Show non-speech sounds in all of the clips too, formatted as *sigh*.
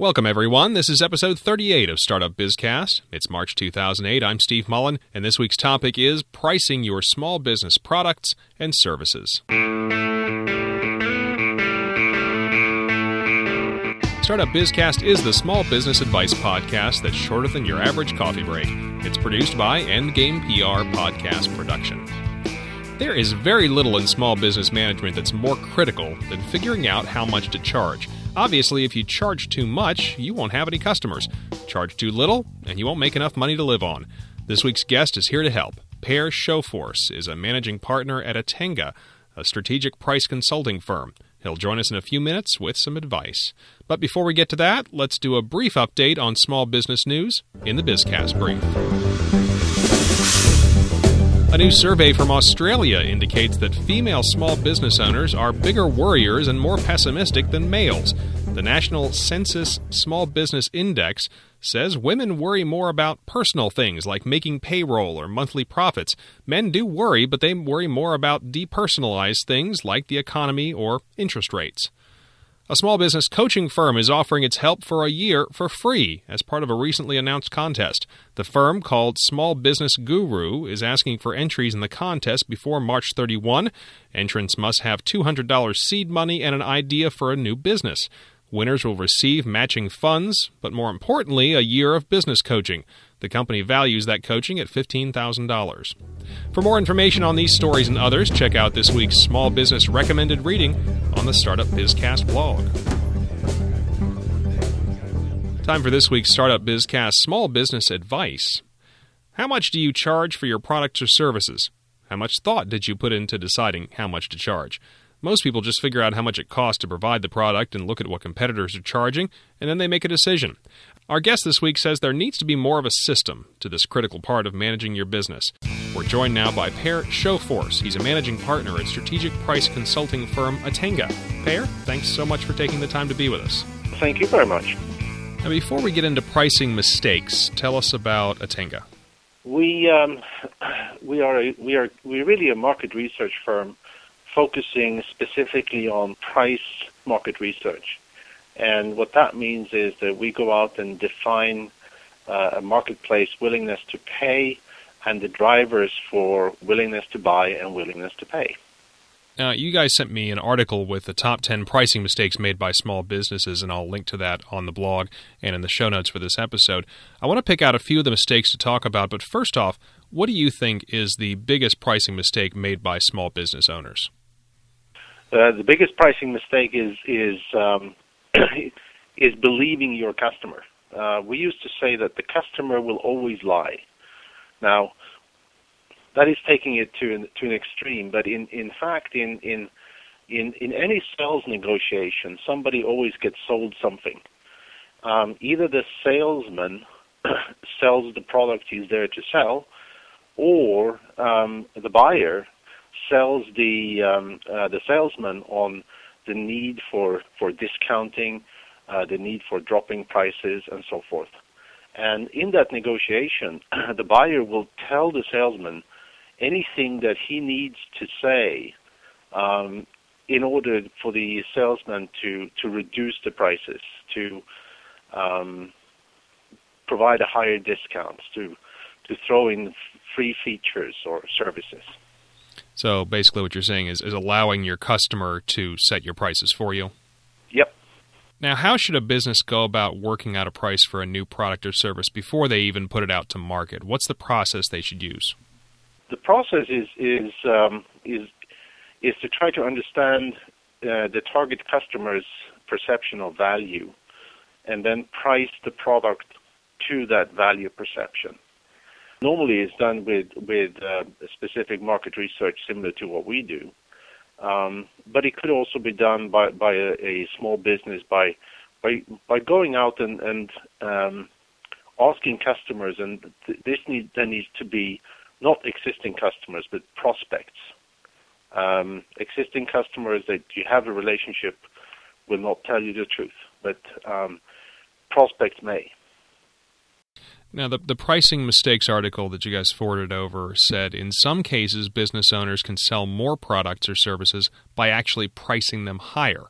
Welcome, everyone. This is episode 38 of Startup Bizcast. It's March 2008. I'm Steve Mullen, and this week's topic is pricing your small business products and services. Startup Bizcast is the small business advice podcast that's shorter than your average coffee break. It's produced by Endgame PR Podcast Production. There is very little in small business management that's more critical than figuring out how much to charge. Obviously, if you charge too much, you won't have any customers. Charge too little, and you won't make enough money to live on. This week's guest is here to help. Per Sjofors is a managing partner at Atenga, a strategic price consulting firm. He'll join us in a few minutes with some advice. But before we get to that, let's do a brief update on small business news in the Bizcast Brief. A new survey from Australia indicates that female small business owners are bigger worriers and more pessimistic than males. The National Sensis Small Business Index says women worry more about personal things like making payroll or monthly profits. Men do worry, but they worry more about depersonalized things like the economy or interest rates. A small business coaching firm is offering its help for a year for free as part of a recently announced contest. The firm, called Small Business Guru, is asking for entries in the contest before March 31. Entrants must have $200 seed money and an idea for a new business. Winners will receive matching funds, but more importantly, a year of business coaching. The company values that coaching at $15,000. For more information on these stories and others, check out this week's Small Business Recommended Reading on the Startup Bizcast blog. Time for this week's Startup Bizcast Small Business Advice. How much do you charge for your products or services? How much thought did you put into deciding how much to charge? Most people just figure out how much it costs to provide the product and look at what competitors are charging, and then they make a decision. Our guest this week says there needs to be more of a system to this critical part of managing your business. We're joined now by Per Sjofors. He's a managing partner at strategic price consulting firm Atenga. Per, thanks so much for taking the time to be with us. Thank you very much. Now, before we get into pricing mistakes, tell us about Atenga. We um, *clears throat* we are a, we are we really a market research firm focusing specifically on price market research. And what that means is that we go out and define uh, a marketplace willingness to pay and the drivers for willingness to buy and willingness to pay. Now, you guys sent me an article with the top 10 pricing mistakes made by small businesses, and I'll link to that on the blog and in the show notes for this episode. I want to pick out a few of the mistakes to talk about, but first off, what do you think is the biggest pricing mistake made by small business owners? Uh, the biggest pricing mistake is is um, *coughs* is believing your customer. Uh, we used to say that the customer will always lie. Now, that is taking it to an, to an extreme, but in, in fact, in, in in in any sales negotiation, somebody always gets sold something. Um, either the salesman *coughs* sells the product he's there to sell, or um, the buyer sells the um, uh, the salesman on the need for for discounting, uh, the need for dropping prices, and so forth. And in that negotiation, *clears throat* the buyer will tell the salesman anything that he needs to say um, in order for the salesman to to reduce the prices, to um, provide a higher discount, to to throw in free features or services. So basically, what you're saying is, is allowing your customer to set your prices for you. Yep. Now, how should a business go about working out a price for a new product or service before they even put it out to market? What's the process they should use? The process is is um, is is to try to understand uh, the target customer's perception of value, and then price the product to that value perception. Normally, it's done with with uh, specific market research similar to what we do, um, but it could also be done by by a, a small business by by by going out and and um, asking customers, and th- this need then needs to be not existing customers but prospects. Um, existing customers that you have a relationship will not tell you the truth, but um, prospects may. Now, the, the pricing mistakes article that you guys forwarded over said in some cases, business owners can sell more products or services by actually pricing them higher.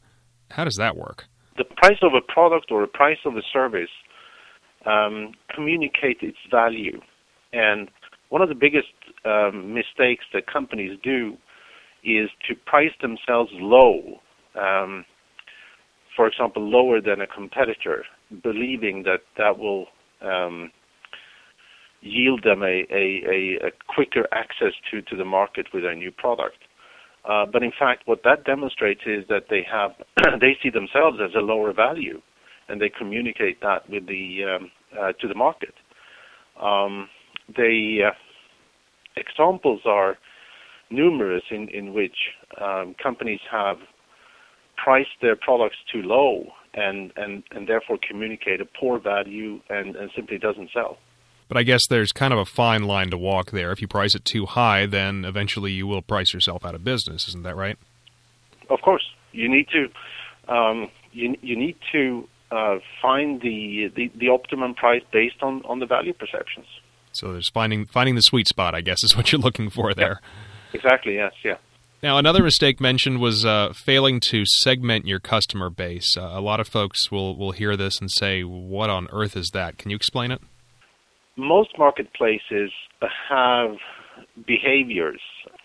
How does that work? the price of a product or a price of a service um, communicate its value. And one of the biggest um, mistakes that companies do is to price themselves low, um, for example, lower than a competitor, believing that that will um, yield them a, a, a, quicker access to, to the market with a new product. Uh, but in fact, what that demonstrates is that they have *clears throat* they see themselves as a lower value, and they communicate that with the um, uh, to the market. Um, the uh, examples are numerous in in which um, companies have priced their products too low and and and therefore communicate a poor value and, and simply doesn't sell. But I guess there's kind of a fine line to walk there. If you price it too high, then eventually you will price yourself out of business. Isn't that right? Of course, you need to um, you you need to uh, find the, the the optimum price based on on the value perceptions. So there's finding finding the sweet spot, I guess, is what you're looking for there. Exactly. Yes. Yeah. Now, another mistake mentioned was uh, failing to segment your customer base. Uh, a lot of folks will, will hear this and say, What on earth is that? Can you explain it? Most marketplaces have behaviors.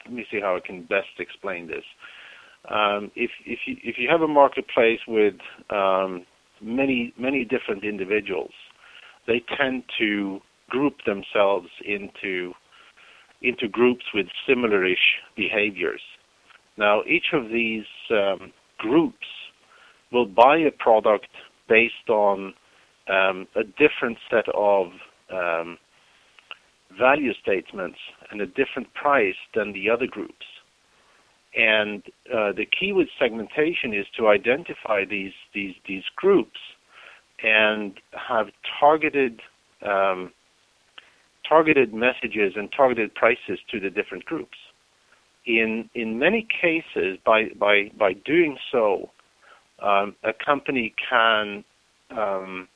Let me see how I can best explain this. Um, if if you if you have a marketplace with um, many many different individuals, they tend to group themselves into into groups with similarish behaviors. Now, each of these um, groups will buy a product based on um, a different set of um, value statements and a different price than the other groups. And uh, the key with segmentation is to identify these these these groups and have targeted um, targeted messages and targeted prices to the different groups. In in many cases, by by by doing so, um, a company can um,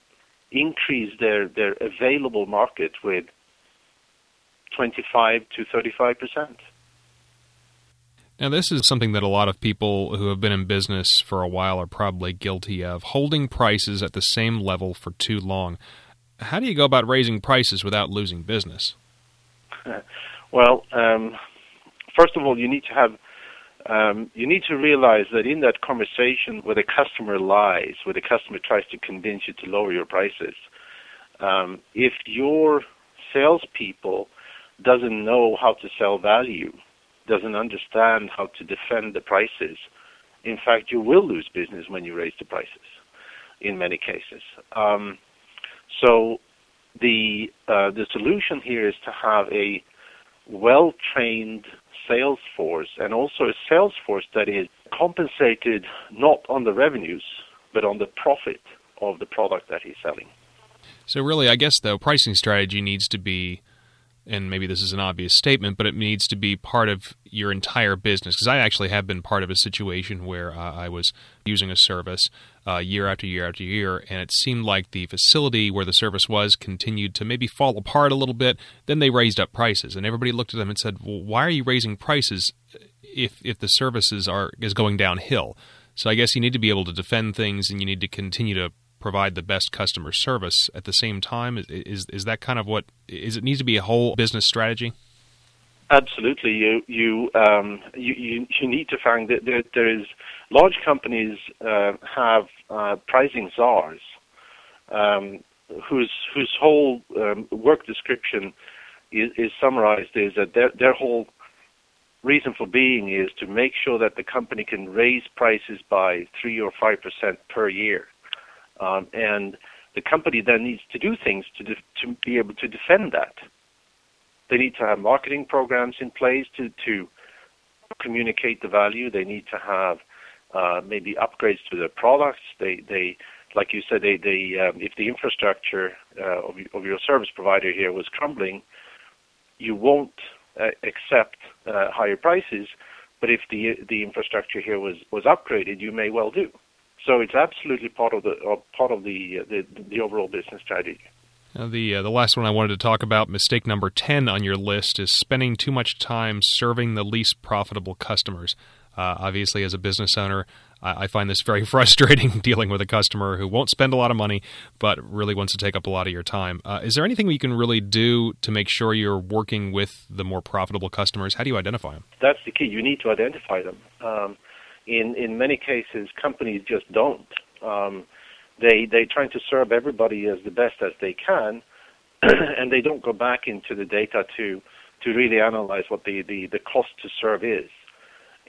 increase their, their available market with 25 to 35 percent. Now, this is something that a lot of people who have been in business for a while are probably guilty of holding prices at the same level for too long. How do you go about raising prices without losing business? *laughs* well, um, first of all, you need to have um, you need to realize that in that conversation where the customer lies, where the customer tries to convince you to lower your prices, um, if your salespeople doesn't know how to sell value, doesn't understand how to defend the prices, in fact, you will lose business when you raise the prices. In many cases, um, so the uh, the solution here is to have a well trained sales force and also a sales force that is compensated not on the revenues but on the profit of the product that he's selling. So really, I guess the pricing strategy needs to be and maybe this is an obvious statement, but it needs to be part of your entire business. Because I actually have been part of a situation where uh, I was using a service uh, year after year after year, and it seemed like the facility where the service was continued to maybe fall apart a little bit. Then they raised up prices, and everybody looked at them and said, well, "Why are you raising prices if if the services are is going downhill?" So I guess you need to be able to defend things, and you need to continue to provide the best customer service at the same time? Is, is that kind of what is it needs to be a whole business strategy? Absolutely, you you um, you, you, you need to find that there, there is large companies uh, have uh, pricing czars um, whose whose whole um, work description is, is summarized is that their their whole reason for being is to make sure that the company can raise prices by three or five percent per year. Um, and the company then needs to do things to, de- to be able to defend that. They need to have marketing programs in place to, to communicate the value. They need to have uh, maybe upgrades to their products. They, they, like you said, they, they, um, if the infrastructure uh, of, of your service provider here was crumbling, you won't uh, accept uh, higher prices. But if the the infrastructure here was was upgraded, you may well do. So it's absolutely part of the uh, part of the, uh, the, the overall business strategy. Now the uh, the last one I wanted to talk about, mistake number ten on your list, is spending too much time serving the least profitable customers. Uh, obviously, as a business owner, I, I find this very *laughs* frustrating dealing with a customer who won't spend a lot of money but really wants to take up a lot of your time. Uh, is there anything you can really do to make sure you're working with the more profitable customers? How do you identify them? That's the key. You need to identify them. Um, in in many cases, companies just don't. Um, they they to serve everybody as the best as they can, *clears throat* and they don't go back into the data to to really analyze what the, the, the cost to serve is,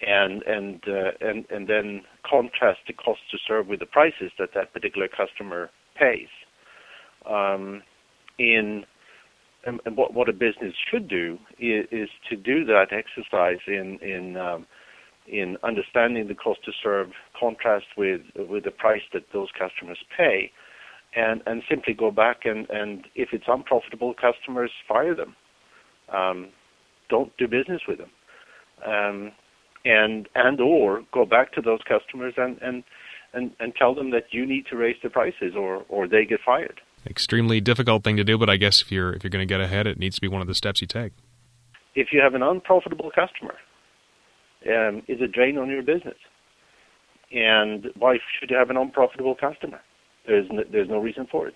and and uh, and and then contrast the cost to serve with the prices that that particular customer pays. Um, in and, and what what a business should do is, is to do that exercise in in um, in understanding the cost to serve contrast with with the price that those customers pay and and simply go back and and if it's unprofitable customers fire them. Um, don't do business with them. Um, and and or go back to those customers and and and, and tell them that you need to raise the prices or or they get fired. Extremely difficult thing to do but i guess if you're if you're going to get ahead it needs to be one of the steps you take. If you have an unprofitable customer um, is a drain on your business. And why should you have an unprofitable customer? There's no, there's no reason for it.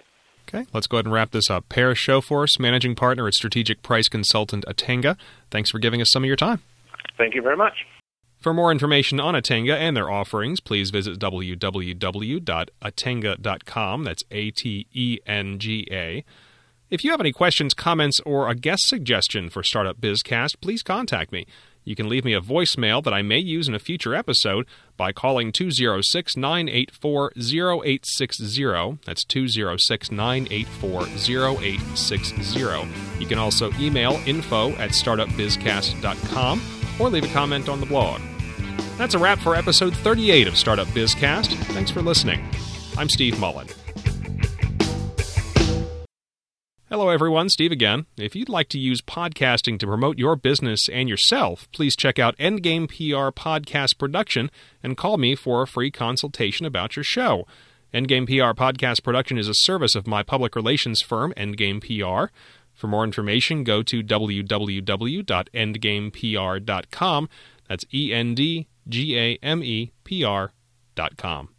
Okay, let's go ahead and wrap this up. Per Sjofors, managing partner at strategic price consultant Atenga. Thanks for giving us some of your time. Thank you very much. For more information on Atenga and their offerings, please visit www.atenga.com. That's A T E N G A. If you have any questions, comments, or a guest suggestion for Startup Bizcast, please contact me. You can leave me a voicemail that I may use in a future episode by calling 206 984 0860. That's 206 984 0860. You can also email info at startupbizcast.com or leave a comment on the blog. That's a wrap for episode 38 of Startup Bizcast. Thanks for listening. I'm Steve Mullen. Hello, everyone. Steve again. If you'd like to use podcasting to promote your business and yourself, please check out Endgame PR Podcast Production and call me for a free consultation about your show. Endgame PR Podcast Production is a service of my public relations firm, Endgame PR. For more information, go to www.endgamepr.com. That's E N D G A M E P R.com.